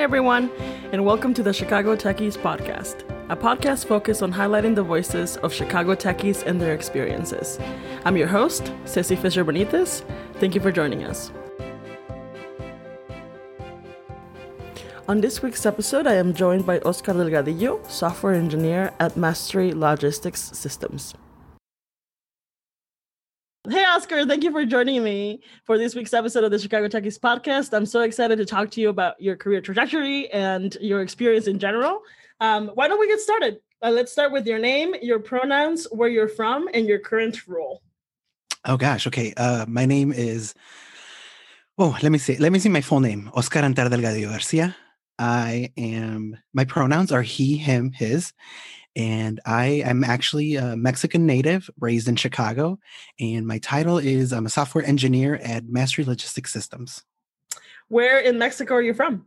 Everyone, and welcome to the Chicago Techies Podcast, a podcast focused on highlighting the voices of Chicago techies and their experiences. I'm your host, Ceci Fisher Benitez. Thank you for joining us. On this week's episode, I am joined by Oscar Delgadillo, software engineer at Mastery Logistics Systems. Hey, Oscar, thank you for joining me for this week's episode of the Chicago Techies podcast. I'm so excited to talk to you about your career trajectory and your experience in general. Um, why don't we get started? Uh, let's start with your name, your pronouns, where you're from, and your current role. Oh gosh, okay. Uh, my name is. Oh, let me see. Let me see my full name, Oscar Antar Delgadillo Garcia. I am. My pronouns are he, him, his, and I am actually a Mexican native raised in Chicago. And my title is I'm a software engineer at Mastery Logistics Systems. Where in Mexico are you from?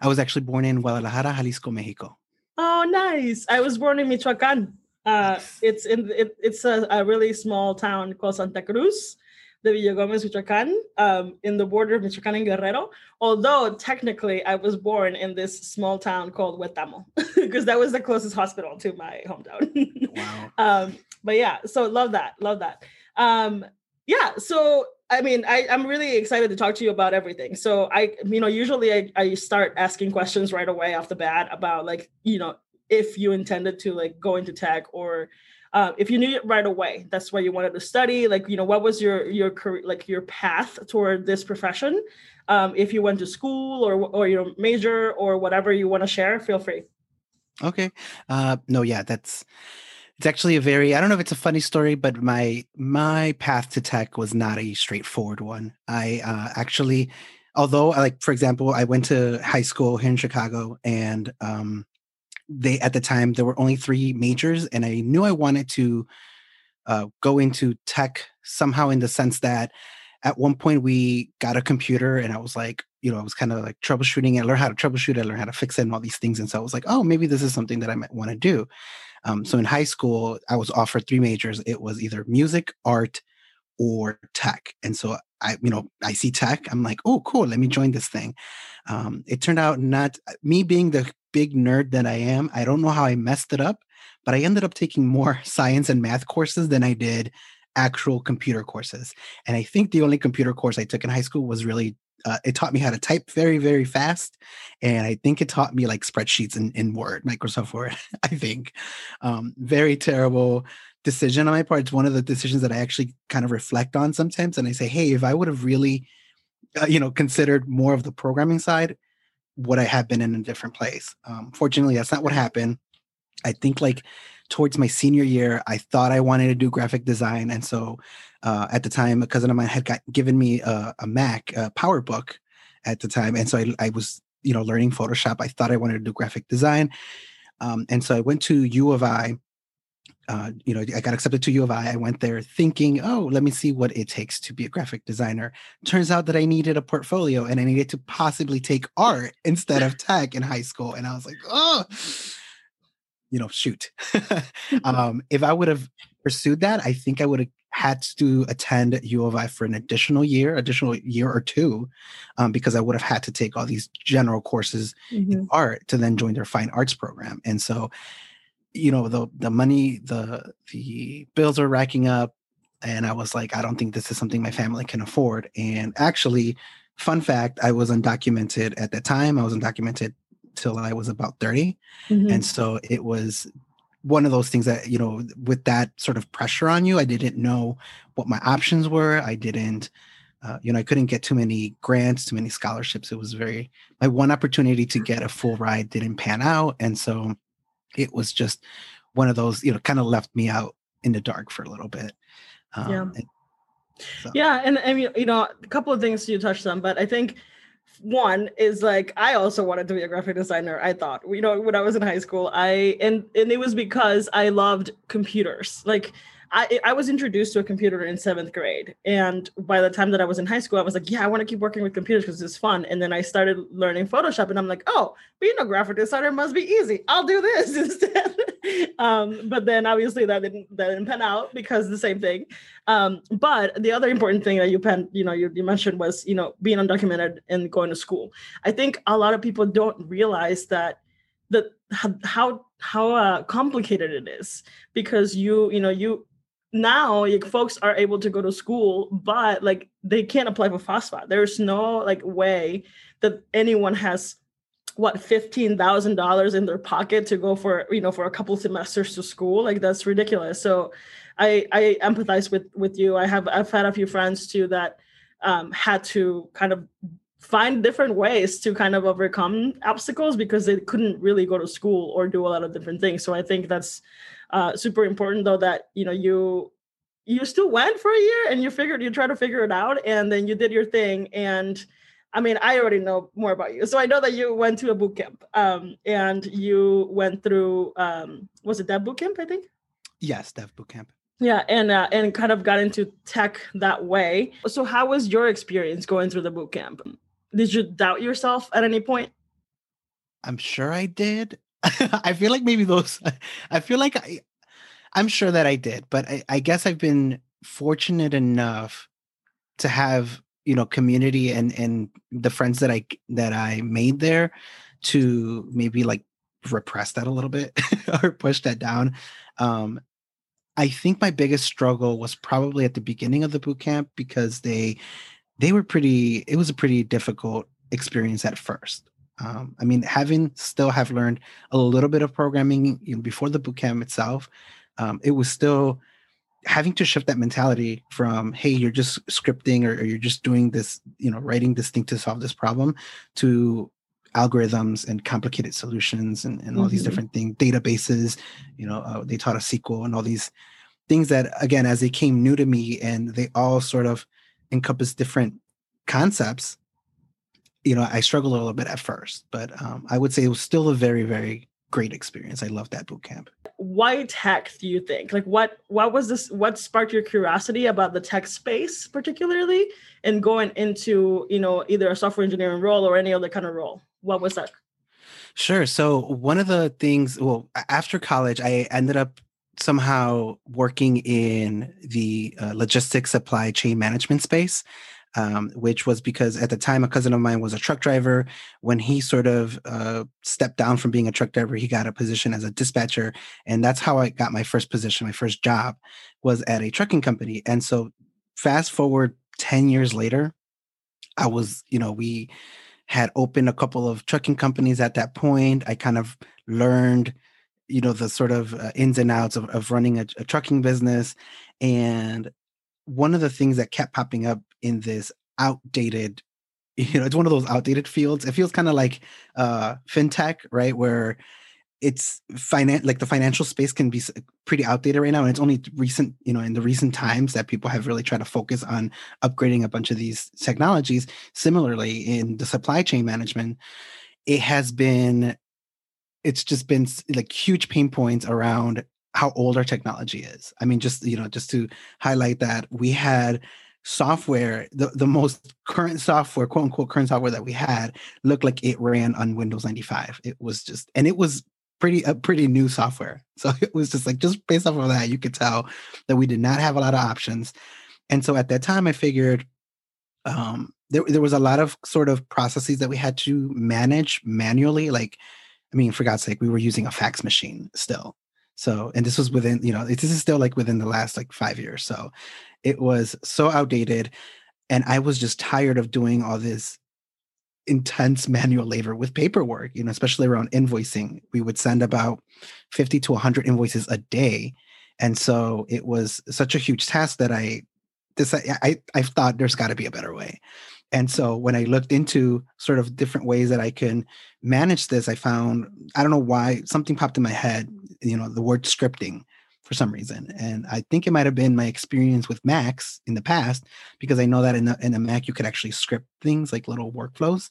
I was actually born in Guadalajara, Jalisco, Mexico. Oh, nice. I was born in Michoacan. Uh, it's in it, it's a, a, really small town called Santa Cruz de Villagomez, Michoacan, um, in the border of Michoacan and Guerrero. Although technically I was born in this small town called Huetamo, because that was the closest hospital to my hometown. wow. Um, but yeah, so love that, love that. Um, yeah, so I mean, I, I'm really excited to talk to you about everything. So I, you know, usually I, I start asking questions right away off the bat about like, you know, if you intended to like go into tech or uh, if you knew it right away that's why you wanted to study like you know what was your your career like your path toward this profession um, if you went to school or or your major or whatever you want to share feel free okay. Uh, no yeah that's it's actually a very i don't know if it's a funny story but my my path to tech was not a straightforward one. I uh, actually although like for example i went to high school here in chicago and um, they at the time there were only three majors, and I knew I wanted to uh, go into tech somehow in the sense that at one point we got a computer and I was like, you know, I was kind of like troubleshooting. I learned how to troubleshoot. I learned how to fix it and all these things. And so I was like, oh, maybe this is something that I might want to do. Um, so in high school, I was offered three majors. It was either music, art, or tech. And so I, you know, I see tech. I'm like, oh, cool. Let me join this thing. Um, it turned out not me being the big nerd that I am. I don't know how I messed it up, but I ended up taking more science and math courses than I did actual computer courses. And I think the only computer course I took in high school was really uh, it taught me how to type very very fast and i think it taught me like spreadsheets in, in word microsoft word i think um, very terrible decision on my part it's one of the decisions that i actually kind of reflect on sometimes and i say hey if i would have really uh, you know considered more of the programming side would I have been in a different place? Um, fortunately, that's not what happened. I think like towards my senior year, I thought I wanted to do graphic design, and so uh, at the time, a cousin of mine had got given me a, a Mac, a PowerBook, at the time, and so I, I, was you know learning Photoshop. I thought I wanted to do graphic design, um, and so I went to U of I uh, you know, I got accepted to U of I. I went there thinking, oh, let me see what it takes to be a graphic designer. Turns out that I needed a portfolio and I needed to possibly take art instead of tech in high school. And I was like, oh, you know, shoot. um, if I would have pursued that, I think I would have had to attend U of I for an additional year, additional year or two, um, because I would have had to take all these general courses mm-hmm. in art to then join their fine arts program. And so you know the the money the the bills are racking up and i was like i don't think this is something my family can afford and actually fun fact i was undocumented at that time i was undocumented till i was about 30 mm-hmm. and so it was one of those things that you know with that sort of pressure on you i didn't know what my options were i didn't uh, you know i couldn't get too many grants too many scholarships it was very my one opportunity to get a full ride didn't pan out and so it was just one of those, you know, kind of left me out in the dark for a little bit. Um, yeah. And so. Yeah. And I mean, you know, a couple of things you touched on, but I think one is like I also wanted to be a graphic designer. I thought, you know, when I was in high school, I and and it was because I loved computers. Like I I was introduced to a computer in seventh grade, and by the time that I was in high school, I was like, yeah, I want to keep working with computers because it's fun. And then I started learning Photoshop, and I'm like, oh, being a graphic designer must be easy. I'll do this instead. um, but then obviously that didn't that didn't pan out because the same thing. Um, but the other important thing that you pen, you know, you, you mentioned was you know being undocumented and going to school. I think a lot of people don't realize that that how how uh, complicated it is because you you know you now like, folks are able to go to school but like they can't apply for FAFSA there's no like way that anyone has what $15,000 in their pocket to go for you know for a couple semesters to school? Like that's ridiculous. So I I empathize with with you. I have I've had a few friends too that um, had to kind of find different ways to kind of overcome obstacles because they couldn't really go to school or do a lot of different things. So i think that's uh, super important though that you know you you still went for a year and you figured you try to figure it out and then you did your thing and i mean i already know more about you so i know that you went to a boot camp um, and you went through um, was it that boot camp i think yes dev boot camp yeah and uh, and kind of got into tech that way so how was your experience going through the boot camp did you doubt yourself at any point? I'm sure I did. I feel like maybe those. I feel like I. I'm sure that I did, but I, I guess I've been fortunate enough to have you know community and and the friends that I that I made there to maybe like repress that a little bit or push that down. Um, I think my biggest struggle was probably at the beginning of the boot camp because they they were pretty it was a pretty difficult experience at first um, i mean having still have learned a little bit of programming before the bootcamp itself um, it was still having to shift that mentality from hey you're just scripting or, or, you're just doing this you know writing this thing to solve this problem to algorithms and complicated solutions and, and all mm-hmm. these different things databases you know uh, they taught us sql and all these things that again as they came new to me and they all sort of encompass different concepts, you know, I struggled a little bit at first, but um, I would say it was still a very, very great experience. I loved that boot camp. Why tech do you think? Like what what was this what sparked your curiosity about the tech space particularly and going into, you know, either a software engineering role or any other kind of role? What was that? Sure. So one of the things, well, after college, I ended up somehow working in the uh, logistics supply chain management space. Um, which was because at the time a cousin of mine was a truck driver. When he sort of uh, stepped down from being a truck driver, he got a position as a dispatcher, and that's how I got my first position. My first job was at a trucking company, and so fast forward ten years later, I was, you know, we had opened a couple of trucking companies at that point. I kind of learned you know the sort of uh, ins and outs of, of running a, a trucking business and one of the things that kept popping up in this outdated you know it's one of those outdated fields it feels kind of like uh fintech right where it's finance like the financial space can be pretty outdated right now and it's only recent you know in the recent times that people have really tried to focus on upgrading a bunch of these technologies similarly in the supply chain management it has been it's just been like huge pain points around how old our technology is. I mean, just you know, just to highlight that we had software, the, the most current software, quote unquote current software that we had looked like it ran on Windows 95. It was just and it was pretty a pretty new software. So it was just like just based off of that, you could tell that we did not have a lot of options. And so at that time I figured um there, there was a lot of sort of processes that we had to manage manually, like I mean, for God's sake, we were using a fax machine still. So, and this was within, you know, this is still like within the last like five years. So it was so outdated. And I was just tired of doing all this intense manual labor with paperwork, you know, especially around invoicing. We would send about 50 to 100 invoices a day. And so it was such a huge task that I decided, I, I thought there's got to be a better way. And so when I looked into sort of different ways that I can manage this, I found I don't know why something popped in my head, you know, the word scripting for some reason. And I think it might have been my experience with Macs in the past, because I know that in a, in a Mac you could actually script things like little workflows.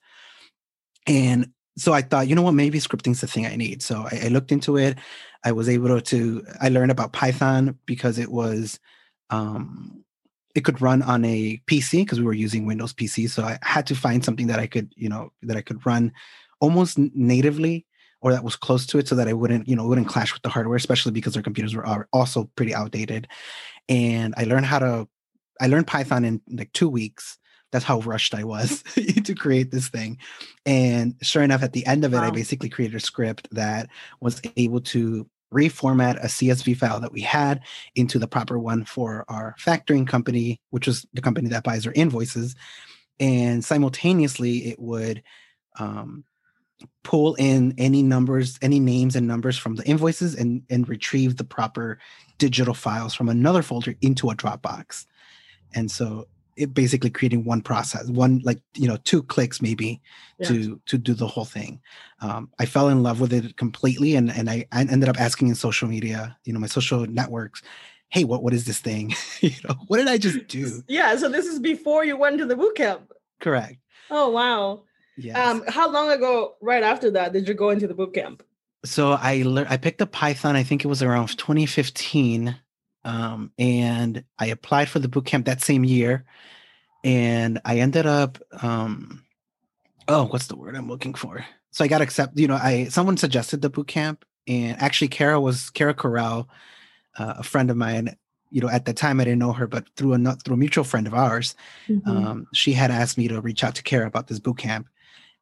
And so I thought, you know what, maybe scripting's the thing I need. So I, I looked into it. I was able to, I learned about Python because it was um, it could run on a PC because we were using Windows PC. So I had to find something that I could, you know, that I could run almost natively or that was close to it so that I wouldn't, you know, wouldn't clash with the hardware, especially because their computers were also pretty outdated. And I learned how to, I learned Python in like two weeks. That's how rushed I was to create this thing. And sure enough, at the end of it, wow. I basically created a script that was able to reformat a CSV file that we had into the proper one for our factoring company, which was the company that buys our invoices. And simultaneously, it would um, pull in any numbers, any names and numbers from the invoices and, and retrieve the proper digital files from another folder into a Dropbox. And so it basically creating one process, one like you know two clicks maybe yeah. to to do the whole thing. Um, I fell in love with it completely, and and I, I ended up asking in social media, you know, my social networks, hey, what what is this thing? you know, what did I just do? Yeah, so this is before you went to the boot camp. Correct. Oh wow. Yes. Um, how long ago, right after that, did you go into the boot camp? So I learned. I picked up Python. I think it was around 2015, um, and I applied for the boot camp that same year, and I ended up. Um, oh, what's the word I'm looking for? So I got accepted. You know, I someone suggested the boot camp, and actually, Kara was Kara Corral, uh, a friend of mine you know, at the time I didn't know her, but through a through a mutual friend of ours, mm-hmm. um, she had asked me to reach out to Kara about this boot camp,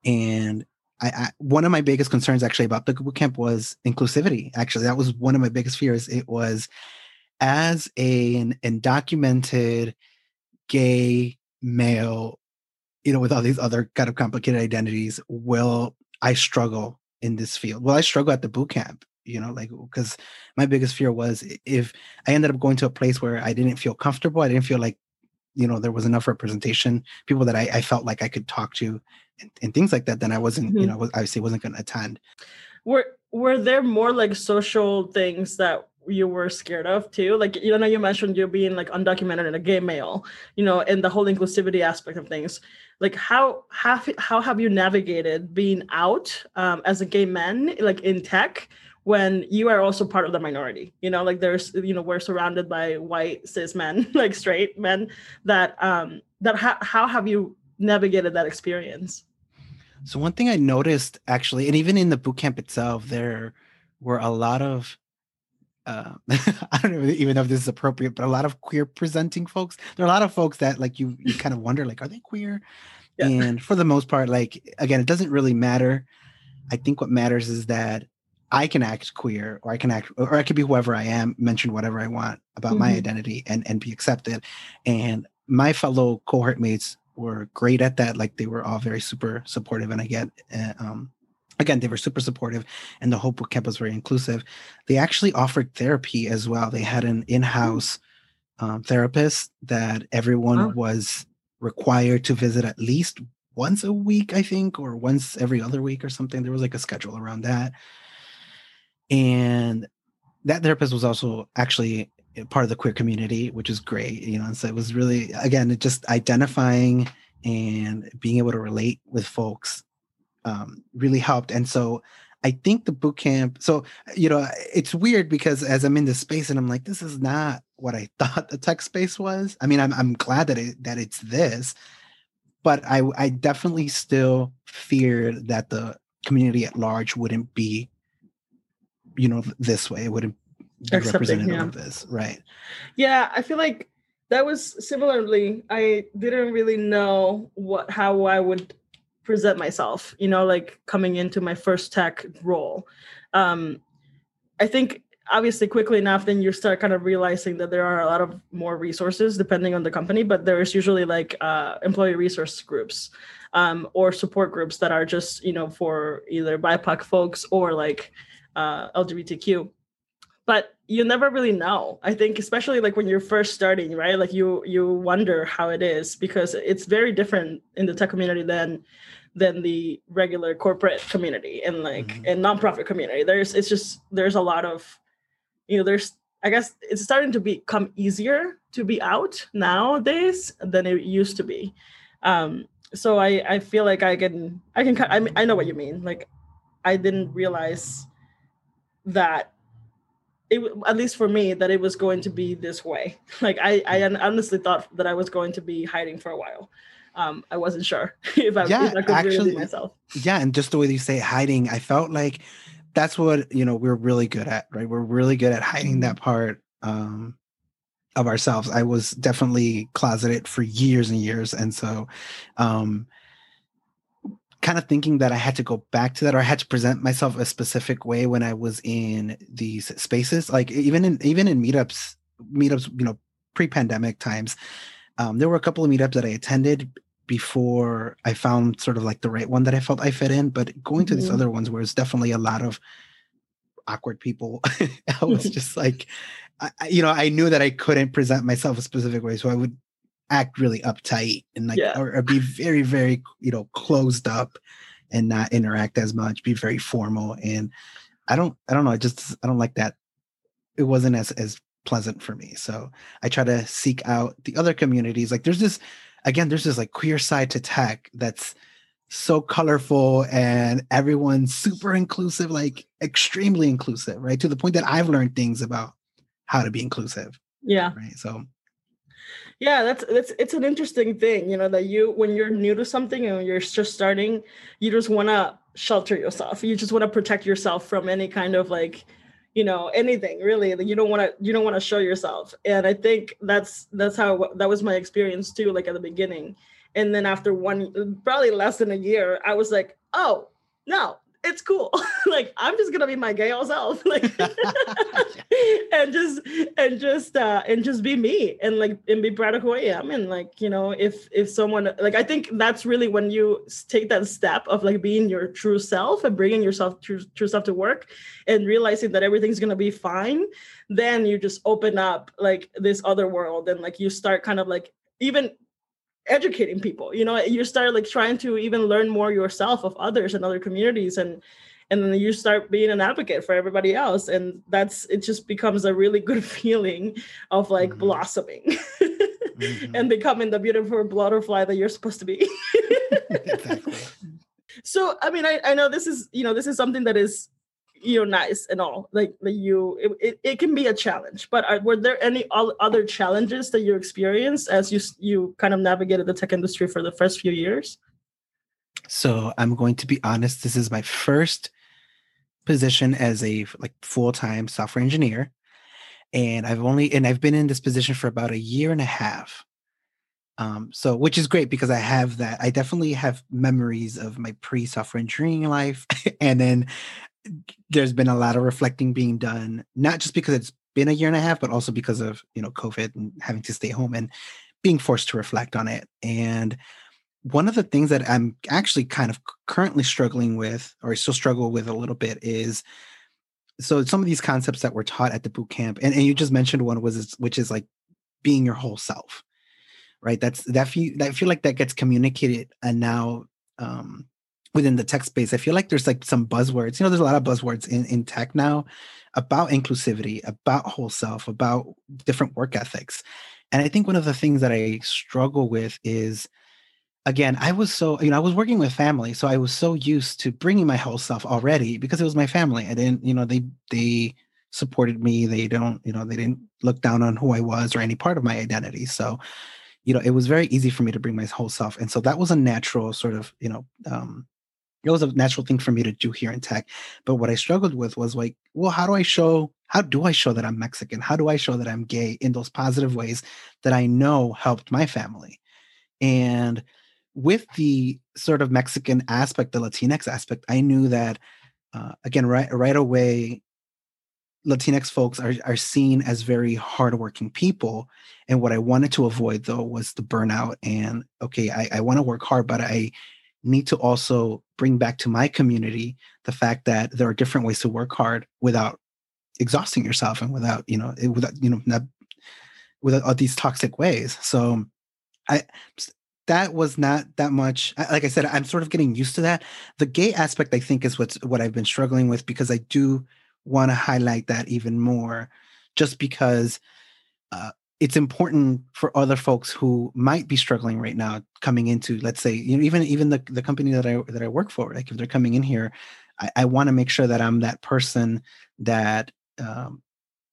and I, I, one of my biggest concerns actually about the boot camp was inclusivity. Actually, that was one of my biggest fears. It was as a, an undocumented gay male, you know, with all these other kind of complicated identities, will I struggle in this field? Will I struggle at the boot camp? You know, like because my biggest fear was if I ended up going to a place where I didn't feel comfortable, I didn't feel like you know there was enough representation people that i, I felt like i could talk to and, and things like that then i wasn't mm-hmm. you know obviously wasn't going to attend. Were were there more like social things that you were scared of too? Like you know you mentioned you being like undocumented and a gay male you know and the whole inclusivity aspect of things. Like how have how have you navigated being out um, as a gay man like in tech when you are also part of the minority you know like there's you know we're surrounded by white cis men like straight men that um that ha- how have you navigated that experience so one thing i noticed actually and even in the boot camp itself there were a lot of uh, I don't even know if this is appropriate, but a lot of queer presenting folks. There are a lot of folks that like you you kind of wonder like, are they queer? Yeah. And for the most part, like again, it doesn't really matter. I think what matters is that I can act queer or I can act or I could be whoever I am, mention whatever I want about mm-hmm. my identity and and be accepted. And my fellow cohort mates were great at that. Like they were all very super supportive. And I get uh, um again, they were super supportive and the whole boot camp was very inclusive. They actually offered therapy as well. They had an in-house um, therapist that everyone oh. was required to visit at least once a week, I think, or once every other week or something. There was like a schedule around that and that therapist was also actually part of the queer community which is great you know and so it was really again just identifying and being able to relate with folks um, really helped. And so i think the boot camp so you know it's weird because as i'm in this space and i'm like this is not what i thought the tech space was. I mean i'm, I'm glad that it that it's this but i i definitely still feared that the community at large wouldn't be you know this way it wouldn't be representative yeah. of this right yeah i feel like that was similarly i didn't really know what how i would present myself you know like coming into my first tech role um i think obviously quickly enough then you start kind of realizing that there are a lot of more resources depending on the company but there's usually like uh, employee resource groups um, or support groups that are just you know for either bipoc folks or like uh, LGBTQ. But you never really know. I think, especially like when you're first starting, right? Like you you wonder how it is because it's very different in the tech community than than the regular corporate community and like mm-hmm. and nonprofit community. There's it's just there's a lot of you know there's I guess it's starting to become easier to be out nowadays than it used to be. Um, so I I feel like I can I can I mean, I know what you mean. Like I didn't realize that it at least for me that it was going to be this way like i i honestly thought that i was going to be hiding for a while um, I wasn't sure if I, yeah, if I could actually, really myself. Yeah, and just the way you say hiding, I felt like that's what you know we're really good at, right? We're really good at hiding that part um, of ourselves. I was definitely closeted for years and years, and so um, kind of thinking that I had to go back to that or I had to present myself a specific way when I was in these spaces. Like even in even in meetups, meetups, you know, pre-pandemic times, um, there were a couple of meetups that I attended before I found sort of like the right one that I felt I fit in. But going to mm-hmm. these other ones where it's definitely a lot of awkward people, I was just like, I, you know, I knew that I couldn't present myself a specific way, so I would act really uptight and like yeah. or, or, be very very you know closed up and not interact as much be very formal. And i don't i don't know i just i don't like that. It wasn't as as pleasant for me. So i try to seek out the other communities. Like there's this again there's this like queer side to tech that's so colorful and everyone's super inclusive like extremely inclusive right? To the point that i've learned things about how to be inclusive yeah. right? So yeah that's that's it's an interesting thing you know that you when you're new to something and you're just starting you just want to shelter yourself. You just want to protect yourself from any kind of like you know anything really. That you don't want to you don't want to show yourself. And i think that's that's how that was my experience too like at the beginning. And then after one probably less than a year i was like oh no it's cool. like I'm just gonna be my gay old self, like, and just and just uh, and just be me, and like and be proud of who I am, and like you know, if if someone like I think that's really when you take that step of like being your true self and bringing yourself true true self to work, and realizing that everything's gonna be fine, then you just open up like this other world, and like you start kind of like even educating people you know? You start like trying to even learn more yourself of others and other communities and and then you start being an advocate for everybody else and that's it just becomes a really good feeling of like mm-hmm. blossoming mm-hmm. and becoming the beautiful butterfly that you're supposed to be exactly. so i mean I, I know this is you know this is something that is you know nice and all like that you it, it, it, can be a challenge but are, were there any other challenges that you experienced as you you kind of navigated the tech industry for the first few years so i'm going to be honest this is my first position as a like full-time software engineer and i've only and i've been in this position for about a year and a half um, so which is great because I have that. I definitely have memories of my pre-software engineering life, and then there's been a lot of reflecting being done, not just because it's been a year and a half, but also because of you know COVID and having to stay home and being forced to reflect on it. And one of the things that I'm actually kind of currently struggling with, or I still struggle with a little bit, is so some of these concepts that were taught at the boot camp, and, and you just mentioned one was which is like being your whole self, right? That's that feel that feel like that gets communicated and now um within the tech space, I feel like there's like some buzzwords. You know, there's a lot of buzzwords in, in tech now about inclusivity, about whole self, about different work ethics. And I think one of the things that I struggle with is, again, I was so, you know, I was working with family. So I was so used to bringing my whole self already because it was my family. I didn't, you know, they, they, supported me they don't you know they didn't look down on who i was or any part of my identity so you know it was very easy for me to bring my whole self and so that was a natural sort of you know um, it was a natural thing for me to do here in tech. But what I struggled with was like, well, how do I show, how do I show that I'm Mexican? How do I show that I'm gay in those positive ways that I know helped my family? And with the sort of Mexican aspect, the Latinx aspect, I knew that uh, again, right right away, Latinx folks are are seen as very hardworking people. And what I wanted to avoid though was the burnout and okay, I, I want to work hard, but I need to also bring back to my community the fact that there are different ways to work hard without exhausting yourself and without you know without you know not, without all these toxic ways so i that was not that much like i said i'm sort of getting used to that. The gay aspect i think is what's what i've been struggling with because i do want to highlight that even more just because uh, it's important for other folks who might be struggling right now coming into let's say you know even even the, the company that i that i work for like if they're coming in here i, I want to make sure that i'm that person that um,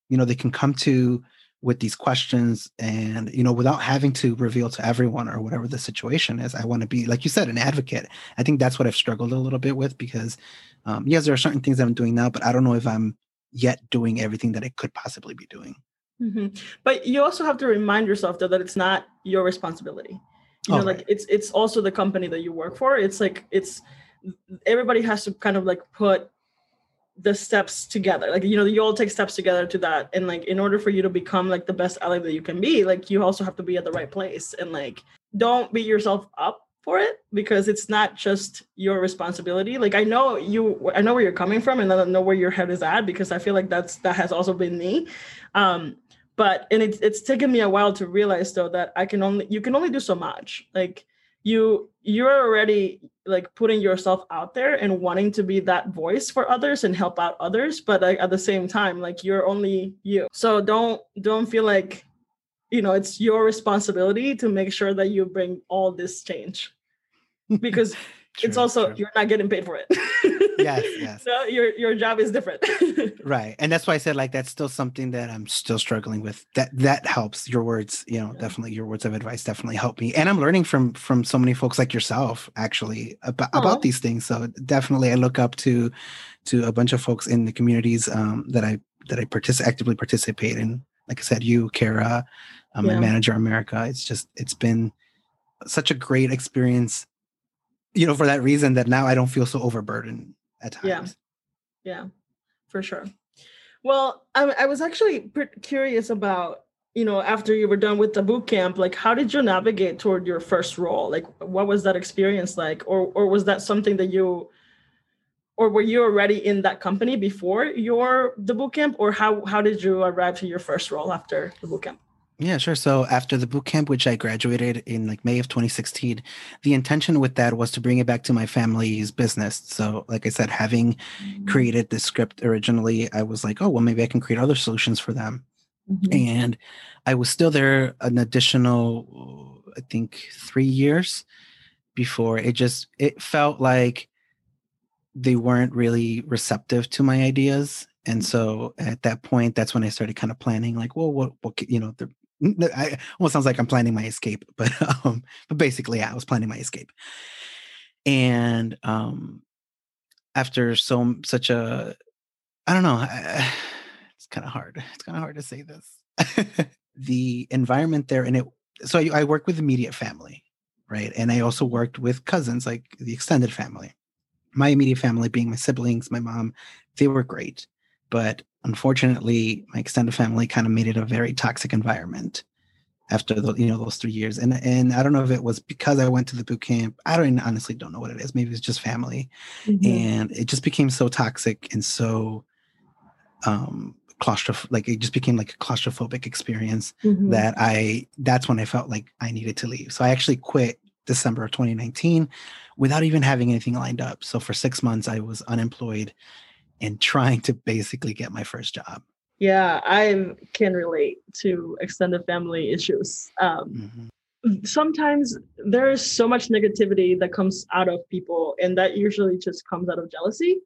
you know they can come to with these questions and you know without having to reveal to everyone or whatever the situation is i want to be like you said an advocate i think that's what i've struggled a little bit with because um, yes there are certain things that i'm doing now but i don't know if i'm yet doing everything that i could possibly be doing mm-hmm. but you also have to remind yourself though that it's not your responsibility you know oh, like right. it's it's also the company that you work for it's like it's everybody has to kind of like put the steps together. Like you know you all take steps together to that. And like in order for you to become like the best ally that you can be like you also have to be at the right place. And like don't beat yourself up for it because it's not just your responsibility. Like i know you i know where you're coming from and i don't know where your head is at because i feel like that's that has also been me. Um but and it's it's taken me a while to realize though that i can only you can only do so much. Like you you're already like putting yourself out there and wanting to be that voice for others and help out others but like at the same time like you're only you so don't don't feel like you know it's your responsibility to make sure that you bring all this change because True, it's also true. you're not getting paid for it. yes, yes. So your your job is different. right. And that's why I said like that's still something that I'm still struggling with. That that helps. Your words, you know, yeah. definitely your words of advice definitely help me. And I'm learning from from so many folks like yourself actually about, about these things. So definitely I look up to to a bunch of folks in the communities um, that I that I partic- actively participate in. Like I said, you, Kara, um, yeah. my manager America. It's just it's been such a great experience you know, for that reason that now I don't feel so overburdened at times. Yeah, yeah, for sure. Well, I, I was actually curious about, you know, after you were done with the boot camp, like how did you navigate toward your first role? Like, what was that experience like, or or was that something that you, or were you already in that company before your the boot camp, or how how did you arrive to your first role after the boot camp? Yeah, sure. So after the boot camp, which I graduated in like May of 2016, the intention with that was to bring it back to my family's business. So, like I said, having mm-hmm. created the script originally, I was like, oh, well, maybe I can create other solutions for them. Mm-hmm. And I was still there an additional, I think, three years before it just it felt like they weren't really receptive to my ideas and so at that point that's when i started kind of planning like well what what you know the I almost sounds like I'm planning my escape, but um, but basically, yeah, I was planning my escape. And um, after so such a, I don't know, I, it's kind of hard. It's kind of hard to say this. the environment there, and it. So I, I work with immediate family, right? And I also worked with cousins, like the extended family. My immediate family, being my siblings, my mom, they were great, but unfortunately, my extended family kind of made it a very toxic environment after the you know those three years. And and I don't know if it was because I went to the boot camp. I don't honestly don't know what it is. Maybe it's just family, mm-hmm. and it just became so toxic and so um claustroph like it just became like a claustrophobic experience mm-hmm. that I that's when I felt like I needed to leave. So I actually quit December of 2019 without even having anything lined up. So for six months I was unemployed and trying to basically get my first job. Yeah, I can relate to extended family issues. Um, mm-hmm. Sometimes there is so much negativity that comes out of people, and that usually just comes out of jealousy,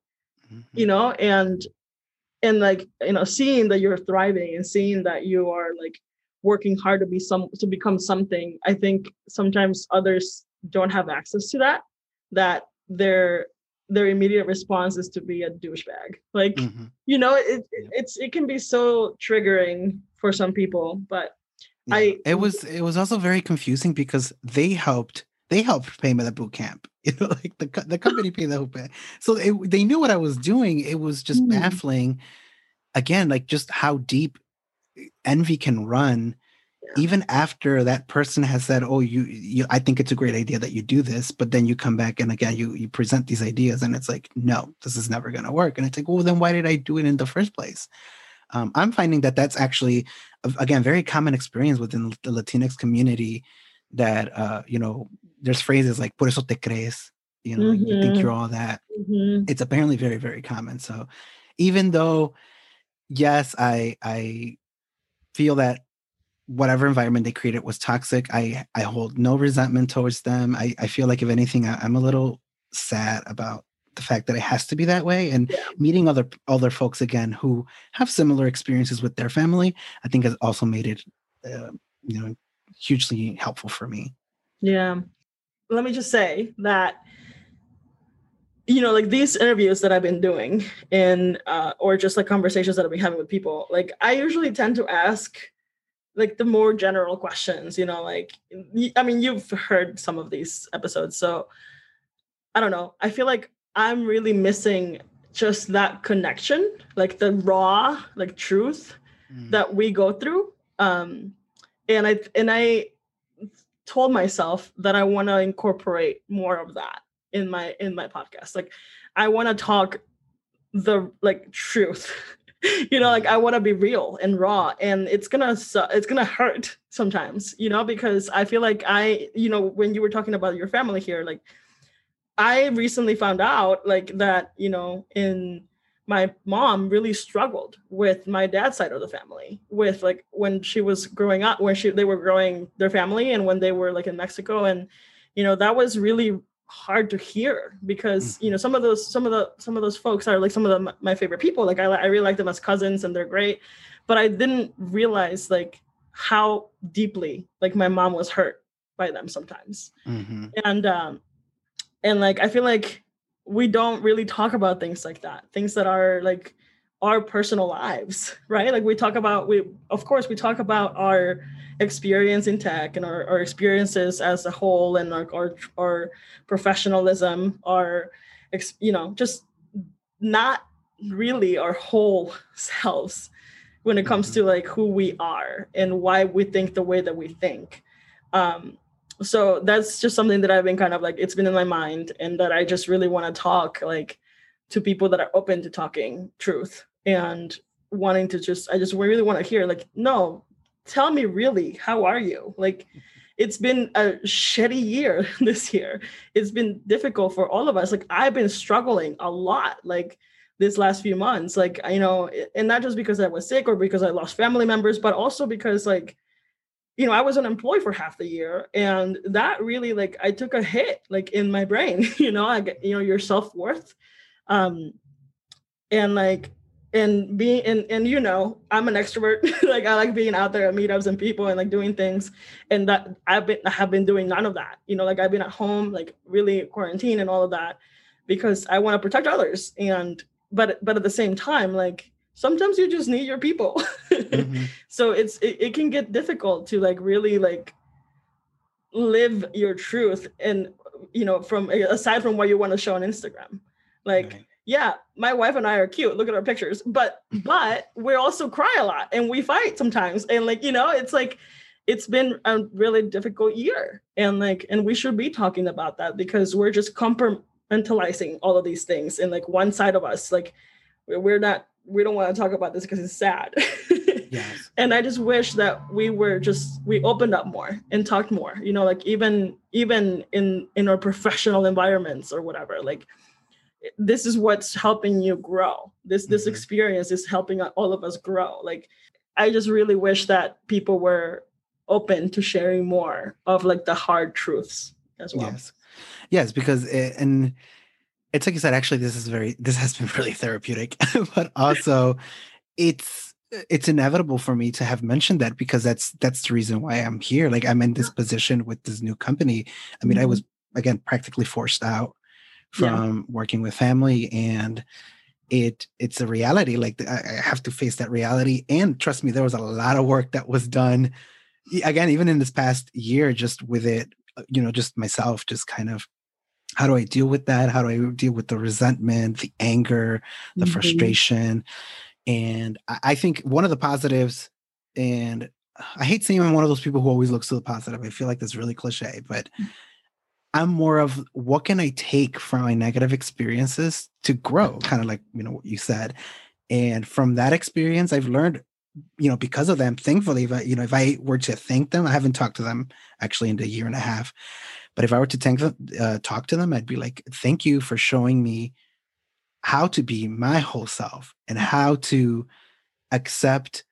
mm-hmm. you know, and and like you know, seeing that you're thriving and seeing that you are like working hard to be some to become something. I think sometimes others don't have access to that. That they're their immediate response is to be a douchebag. Like, mm-hmm. you know, it, it, it's it can be so triggering for some people, but yeah. I it was it was also very confusing because they helped they helped pay me the boot camp. You know, like the the company paid the whole pay. So it, they knew what I was doing. It was just mm-hmm. baffling. Again, like just how deep envy can run even after that person has said oh you, you i think it's a great idea that you do this but then you come back and again you you present these ideas and it's like no this is never going to work and it's like well then why did i do it in the first place um, i'm finding that that's actually again very common experience within the latinx community that uh, you know there's phrases like por eso te crees you know mm-hmm. you think you're mm-hmm. all that mm-hmm. it's apparently very very common so even though yes i i feel that whatever environment they created was toxic. I I hold no resentment towards them. I, I feel like if anything, I, am a little sad about the fact that it has to be that way and Yeah. meeting other other folks again who have similar experiences with their family i think has also made it uh, you know hugely helpful for me Yeah. Let me just say that, you know, like these interviews that I've been doing and, uh, or just like conversations that I've been having with people, like I usually tend to ask like the more general questions, you know, like, I mean, you've heard some of these episodes. So I don't know. I feel like I'm really missing just that connection, like the raw, like truth that we go through um and i and i told myself that i want to incorporate more of that in my in my podcast like i want to talk the like truth you know like mm. i want to be real and raw and it's gonna su- it's gonna hurt sometimes you know because i feel like i you know when you were talking about your family here like i recently found out like that you know in my mom really struggled with my dad's side of the family with like when she was growing up when she they were growing their family and when they were like in mexico and you know that was really hard to hear because you know some of those some of the some of those folks are like some of the, my favorite people. Like I, I really like them as cousins and they're great but i didn't realize like how deeply like my mom was hurt by them sometimes. Mhm. and um and like i feel like we don't really talk about things like that things that are like our personal lives right? Like we talk about we of course we talk about our experience in tech and our, our experiences as a whole and our our, our professionalism our you know just not really our whole selves when it comes Mhm. to like who we are and why we think the way that we think. Um so that's just something that I've been kind of like it's been in my mind and that I just really want to talk like to people that are open to talking truth and wanting to just I just really want to hear like no tell me really how are you? Like it's been a shitty year this year. It's been difficult for all of us. Like I've been struggling a lot like this last few months. Like you know and not just because I was sick or because I lost family members but also because like you know, I was unemployed for half the year, and that really like I took a hit like in my brain. You know, I get you know your self worth, um, and like and being and and you know I'm an extrovert. like I like being out there at meetups and people and like doing things, and that I've been I have been doing none of that. You know, like I've been at home like really quarantine and all of that because I want to protect others and but but at the same time like sometimes you just need your people. Mhm. so it's it, it can get difficult to like really like live your truth and you know from aside from what you want to show on instagram like Right. Yeah my wife and i are cute. Look at our pictures. But mm-hmm. but we also cry a lot and we fight sometimes. And like you know it's like it's been a really difficult year. And like and we should be talking about that because we're just compartmentalizing all of these things and like one side of us. Like we're we're not we don't want to talk about this because it's sad. Yes. And i just wish that we were just we opened up more and talked more you know like even even in in our professional environments or whatever. Like this is what's helping you grow this this Mhm. experience is helping all of us grow like i just really wish that people were open to sharing more of like the hard truths as well Yes. Yes, because it, and it's like you said, actually, this is very this has been really therapeutic, but also it's it's inevitable for me to have mentioned that because that's that's the reason why I'm here. Like I'm in this position with this new company. I mean, I was again practically forced out Yeah. from working with family and it it's a reality like I, have to face that reality and trust me there was a lot of work that was done again even in this past year just with it uh, you know just myself just kind of how do i deal with that how do i deal with the resentment the anger the Mhm. frustration and I, I think one of the positives and i hate saying i'm one of those people who always looks to the positive i feel like that's really cliche but i'm more of what can i take from my negative experiences to grow? Kind of like you know what you said. And from that experience i've learned you know because of them thankfully if I, you know if i were to thank them i haven't talked to them actually in a year and a half but if i were to thank them uh, talk to them i'd be like thank you for showing me how to be my whole self and how to accept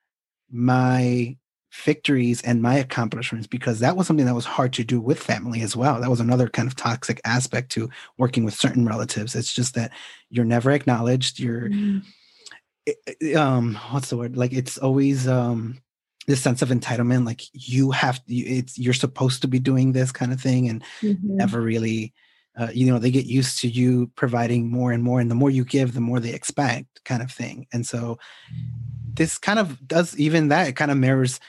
my victories and my accomplishments because that was something that was hard to do with family as well. That was another kind of toxic aspect to working with certain relatives. It's just that you're never acknowledged. You're, mm. um, what's the word? Like it's always um, this sense of entitlement. Like you have, it's you're supposed to be doing this kind of thing, and mm-hmm. never really. Uh, you know they get used to you providing more and more and the more you give the more they expect kind of thing and so this kind of does even that it kind of mirrors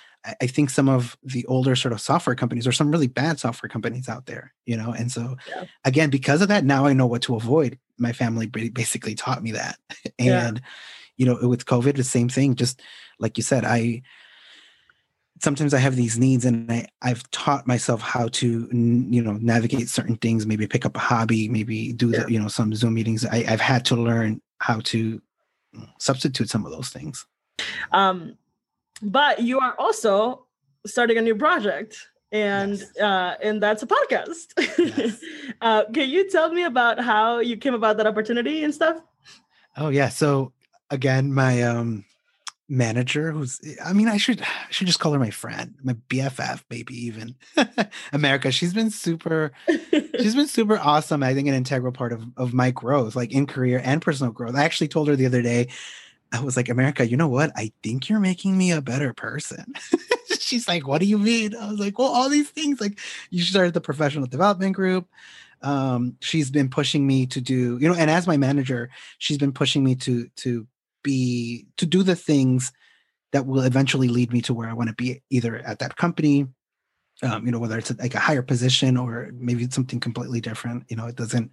I think some of the older sort of software companies or some really bad software companies out there, you know. And so, yeah. again, because of that, now I know what to avoid. My family basically taught me that. and, yeah. you know, with COVID, the same thing. Just like you said, I sometimes I have these needs and I, I've taught myself how to, you know, navigate certain things, maybe pick up a hobby, maybe do yeah. the, you know, some Zoom meetings. I, I've had to learn how to substitute some of those things. Um, but you are also starting a new project and yes. uh, and that's a podcast. Yes. uh, can you tell me about how you came about that opportunity and stuff? Oh yeah. So again, my um manager who's I mean, I should I should just call her my friend, my BFF, maybe even America. She's been super she's been super awesome. I think an integral part of, of my growth, like in career and personal growth. I actually told her the other day, I was like, America, you know what? I think you're making me a better person. She's like, what do you mean? I was like, well, all these things. Like, you started the professional development group. Um, she's been pushing me to do, you know, and as my manager, she's been pushing me to to be to do the things that will eventually lead me to where I want to be, either at that company, um, you know, whether it's like a higher position or maybe something completely different. You know, it doesn't.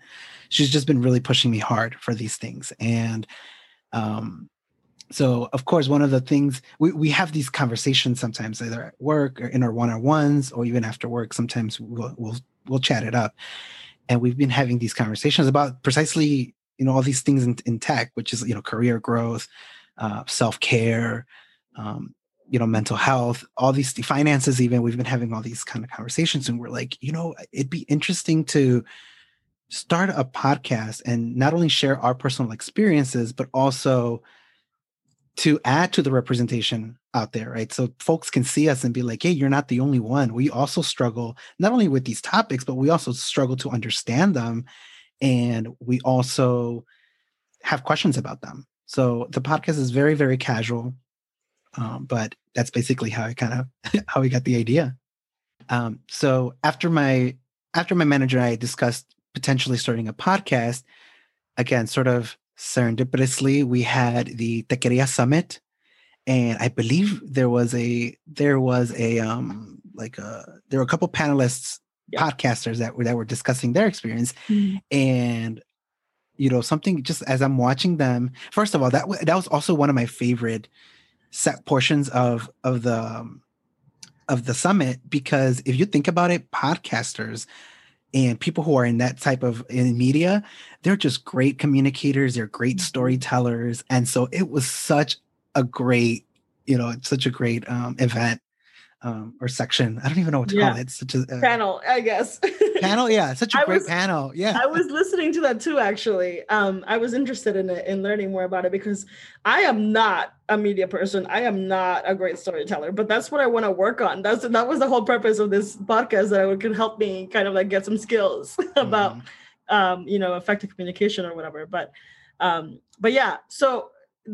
She's just been really pushing me hard for these things, and um, so of course one of the things we, we have these conversations sometimes either at work or in our one-on-ones or even after work sometimes we'll we'll, we'll chat it up. And we've been having these conversations about precisely you know all these things in, in tech which is you know career growth uh, self-care um, you know mental health all these finances even. We've been having all these kind of conversations and we're like you know it'd be interesting to start a podcast and not only share our personal experiences but also to add to the representation out there, right? So folks can see us and be like, hey, you're not the only one. We also struggle not only with these topics, but we also struggle to understand them. And we also have questions about them. So the podcast is very, very casual. Um, but that's basically how I kind of how we got the idea. Um, so after my after my manager and I discussed potentially starting a podcast, again, sort of serendipitously we had the Techqueria Summit, and I believe there was a there was a um like a there were a couple panelists yeah. podcasters that were that were discussing their experience, mm-hmm. and you know something just as I'm watching them. First of all, that that was also one of my favorite set portions of of the um, of the summit because if you think about it, podcasters and people who are in that type of in media they're just great communicators they're great mm-hmm. storytellers and so it was such a great you know such a great um, event um, or section. I don't even know what to yeah. call it. It's such a uh, panel, I guess. panel, yeah, such a I great was, panel. Yeah, I was listening to that too. Actually, um, I was interested in it in learning more about it because I am not a media person. I am not a great storyteller, but that's what I want to work on. That's that was the whole purpose of this podcast that it could help me kind of like get some skills about, mm. um, you know, effective communication or whatever. But, um, but yeah. So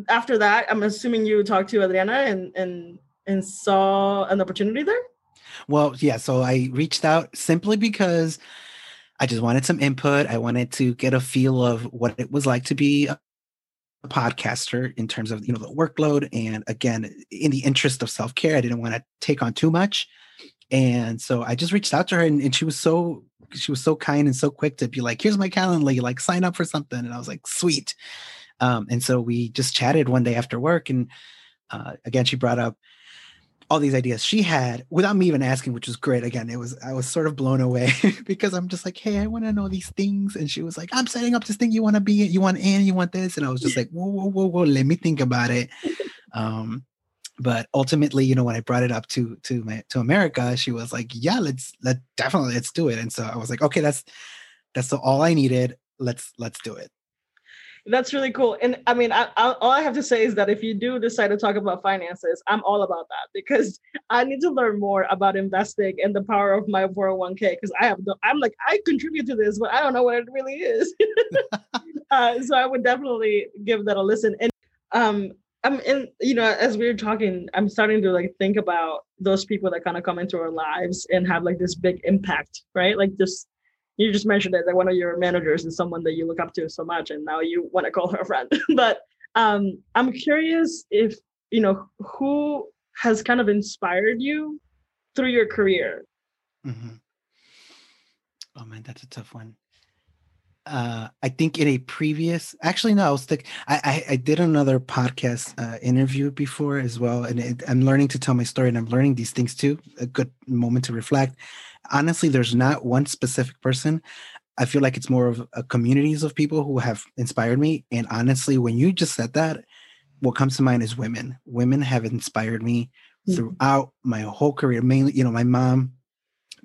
after that, I'm assuming you talked to Adriana and and and saw an opportunity there? Well, yeah. So I reached out simply because I just wanted some input. I wanted to get a feel of what it was like to be a podcaster in terms of you know the workload and again in the interest of self-care i didn't want to take on too much and so i just reached out to her and, and she was so she was so kind and so quick to be like here's my calendar like sign up for something and i was like sweet um, and so we just chatted one day after work and uh, again she brought up all these ideas she had without me even asking, which was great. Again, it was I was sort of blown away because I'm just like, hey, I want to know these things, and she was like, I'm setting up this thing. You want to be, you want in, you want this, and I was just like, whoa, whoa, whoa, whoa, let me think about it. Um, but ultimately, you know, when I brought it up to to my to America, she was like, yeah, let's let definitely let's do it. And so I was like, okay, that's that's all I needed. Let's let's do it. That's really cool. And I mean, I, I, all I have to say is that if you do decide to talk about finances, I'm all about that because I need to learn more about investing and the power of my 401k because I have no, I'm like, I contribute to this, but I don't know what it really is. uh, so I would definitely give that a listen. And um, I'm in, you know, as we are talking, I'm starting to like think about those people that kind of come into our lives and have like this big impact, right? Like just you just mentioned it that one of your managers is someone that you look up to so much and now you want to call her a friend. But um, i'm curious if you know who has kind of inspired you through your career? Mm-hmm. oh man that's a tough one uh, I think in a previous, actually no, I was think I, I, I did another podcast uh, interview before as well, and it, I'm learning to tell my story, and I'm learning these things too. A good moment to reflect honestly, there's not one specific person. I feel like it's more of a communities of people who have inspired me. And honestly, when you just said that, what comes to mind is women. Women have inspired me mm-hmm. throughout my whole career. Mainly, you know, my mom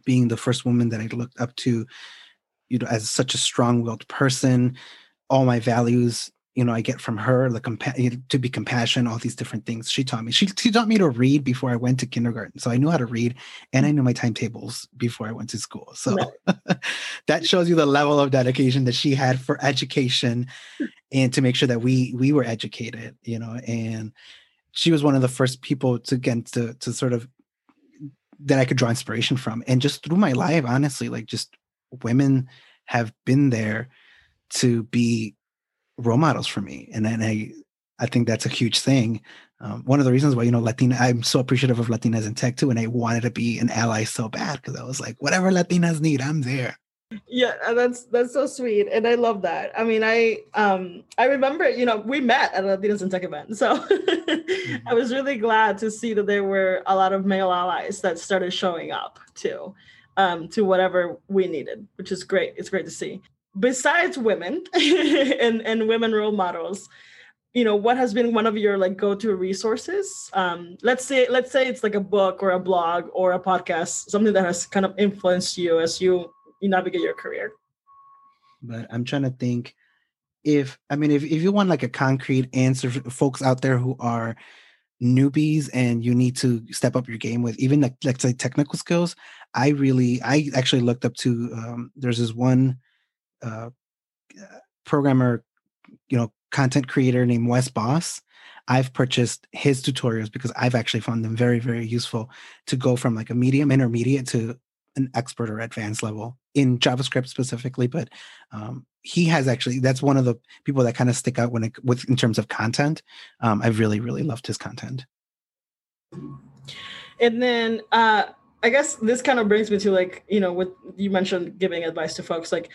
being the first woman that I looked up to, you know, as such a strong-willed person. All my values you know, I get from her, the compa- to be compassion, all these different things she taught me. She, she taught me to read before I went to kindergarten. So I knew how to read and I mm. knew my timetables before I went to school. So that shows you the level of dedication that she had for education and to make sure that we, we were educated, you know, and she was one of the first people to again, to, to sort of, that I could draw inspiration from. And just through my life, honestly, like just women have been there to be role models for me. And and i i think that's a huge thing. Um, one of the reasons why you know latina i'm so appreciative of latinas in tech too and i wanted to be an ally so bad because i was like whatever latinas need i'm there. Yeah that's that's so sweet and i love that. I mean i um i remember you know we met at a latinas in tech event so mm-hmm. i was really glad to see that there were a lot of male allies that started showing up too um to whatever we needed which is great. It's great to see. Besides women and and women role models you know what has been one of your like go-to resources? Um let's say let's say it's like a book or a blog or a podcast something that has kind of influenced you as you you navigate your career. But i'm trying to think if i mean if, if you want like a concrete answer for folks out there who are newbies and you need to step up your game with even like let's say technical skills i really i actually looked up to um, there's this one uh, programmer, you know, content creator named Wes Bos. I've purchased his tutorials because I've actually found them very, very useful to go from like a medium intermediate to an expert or advanced level in JavaScript specifically. But um, he has actually that's one of the people that kind of stick out when it with in terms of content. Um, I've really, really loved his content. And then uh, I guess this kind of brings me to like you know what you mentioned giving advice to folks. Like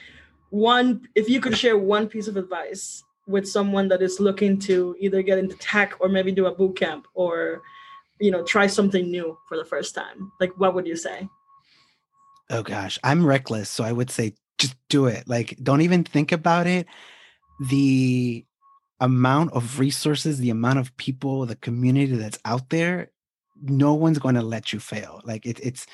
one if you could share one piece of advice with someone that is looking to either get into tech or maybe do a boot camp or you know try something new for the first time like what would you say? Oh gosh. I'm reckless so i would say just do it. Like don't even think about it. The amount of resources the amount of people the community that's out there no one's going to let you fail like it, it's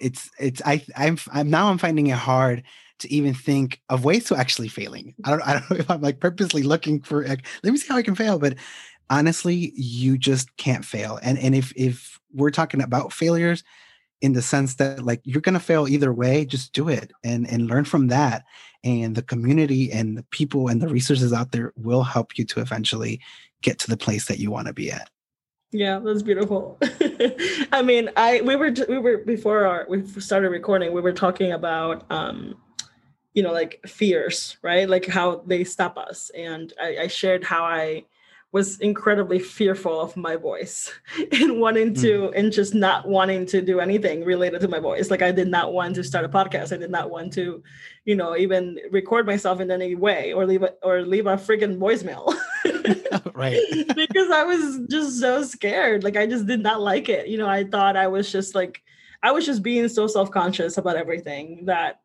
it's it's i i'm i'm now i'm finding it hard to even think of ways to actually failing. I don't I don't know if I'm like purposely looking for like, let me see how I can fail, but honestly, you just can't fail. And and if if we're talking about failures in the sense that like you're gonna fail either way, just do it and and learn from that. And the community and the people and the resources out there will help you to eventually get to the place that you want to be at. Yeah, that's beautiful. I mean, I we were we were before our we started recording, we were talking about um you know like fears right? Like how they stop us. And I, I, shared how i was incredibly fearful of my voice and wanting to mm. and just not wanting to do anything related to my voice. Like i did not want to start a podcast. I did not want to you know even record myself in any way or leave a, or leave a freaking voicemail right because i was just so scared like i just did not like it you know i thought i was just like i was just being so self-conscious about everything that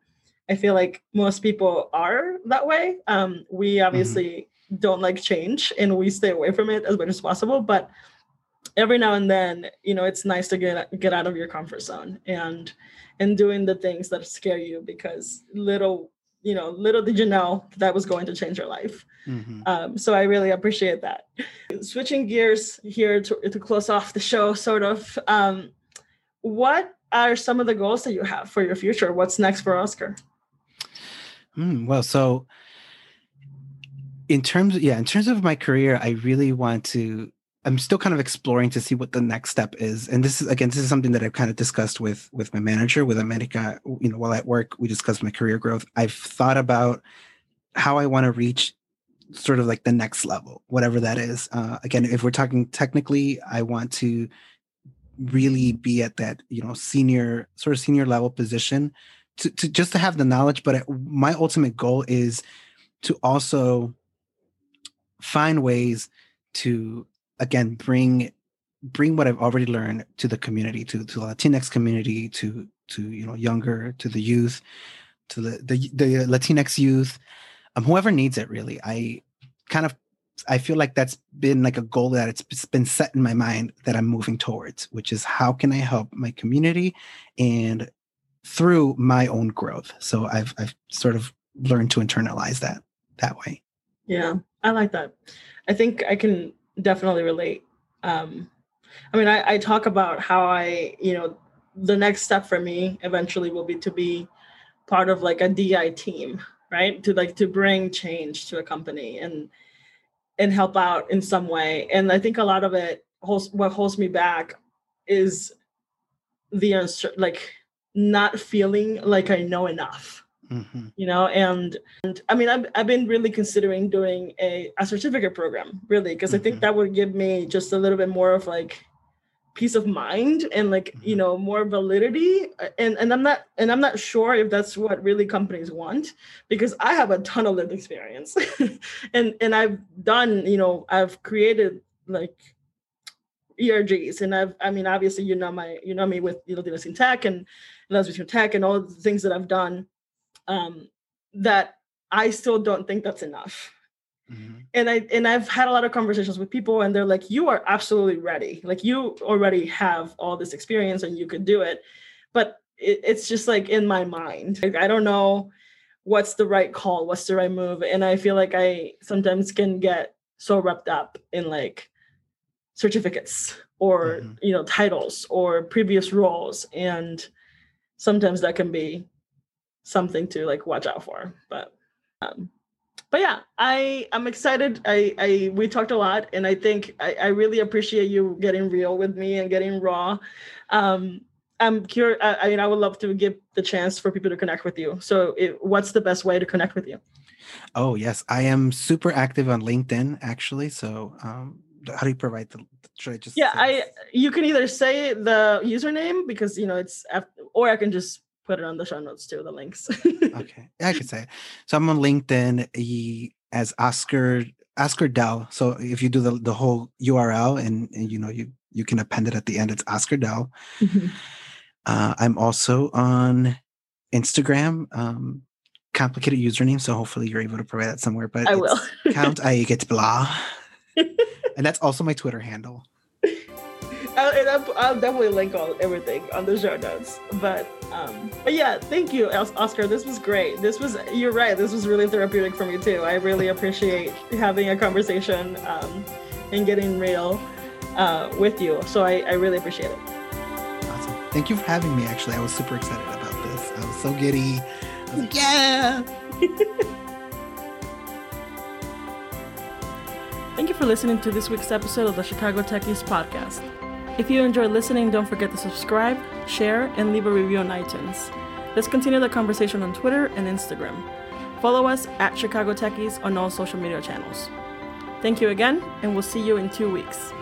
I feel like most people are that way. Um, we mm-hmm. obviously mm-hmm. don't like change and we stay away from it as much as possible. But every now and then, you know, it's nice to get get out of your comfort zone and and doing the things that scare you because little you know, little did you know that was going to change your life. Mm-hmm. Um, so I really appreciate that. Switching gears here to, to close off the show, sort of. Um, what are some of the goals that you have for your future? What's next for Oscar? Mm, well, so in terms, of, yeah, in terms of my career, I really want to. I'm still kind of exploring to see what the next step is, and this is again, this is something that I've kind of discussed with with my manager, with America. You know, while at work, we discussed my career growth. I've thought about how I want to reach sort of like the next level, whatever that is. Uh, again, if we're talking technically, I want to really be at that you know senior sort of senior level position to, to just to have the knowledge but my ultimate goal is to also find ways to again bring bring what i've already learned to the community to, to the latinx community to to you know younger to the youth to the the, the latinx youth um, whoever needs it really i kind of I feel like that's been like a goal that it's been set in my mind that I'm moving towards, which is how can I help my community and through my own growth. So I've I've sort of learned to internalize that that way. Yeah, I like that. I think I can definitely relate. Um, I mean, I, I talk about how I, you know, the next step for me eventually will be to be part of like a DI team, right? To like to bring change to a company and and help out in some way. And I think a lot of it holds what holds me back is the answer, like not feeling like I know enough. Mm-hmm. You know, and, and I mean, I've, I've been really considering doing a, a certificate program, really, because mm-hmm. I think mm-hmm. that would give me just a little bit more of like peace of mind and like mm-hmm. you know more validity uh, and and i'm not and i'm not sure if that's what really companies want because i have a ton of lived experience and and i've done you know i've created like ergs and i've i mean obviously you know my you know me with you know in tech and lesbian tech and all the things that i've done um that i still don't think that's enough Mm-hmm. And I and I've had a lot of conversations with people and they're like you are absolutely ready. Like you already have all this experience and you could do it. But it, it's just like in my mind. Like, I don't know what's the right call, what's the right move and I feel like I sometimes can get so wrapped up in like certificates or mm-hmm. you know titles or previous roles and sometimes that can be something to like watch out for but um but yeah, I I'm excited. I I we talked a lot, and I think I, I really appreciate you getting real with me and getting raw. Um, I'm curious. I, I mean, I would love to give the chance for people to connect with you. So, it, what's the best way to connect with you? Oh yes, I am super active on LinkedIn actually. So, um, how do you provide the? Should I just? Yeah, I. You can either say the username because you know it's, or I can just put it on the show notes too, the links. okay. Yeah, I could say it. So I'm on LinkedIn he, as Oscar Oscar Dell. So if you do the, the whole URL and, and you know you you can append it at the end, it's Oscar Dell. Mm-hmm. Uh, I'm also on Instagram. Um, complicated username, so hopefully you're able to provide that somewhere. But I will count I get blah. and that's also my Twitter handle. I'll, I'll, I'll, definitely link all everything on the show notes. But um, but yeah, thank you, Oscar. This was great. This was you're right. This was really therapeutic for me too. I really appreciate having a conversation um, and getting real uh, with you. So I, I really appreciate it. Awesome. Thank you for having me. Actually, I was super excited about this. I was so giddy. Was like, yeah. Thank you for listening to this week's episode of the Chicago Techies podcast. If you enjoyed listening, don't forget to subscribe, share, and leave a review on iTunes. Let's continue the conversation on Twitter and Instagram. Follow us at Chicago Techies on all social media channels. Thank you again, and we'll see you in two weeks.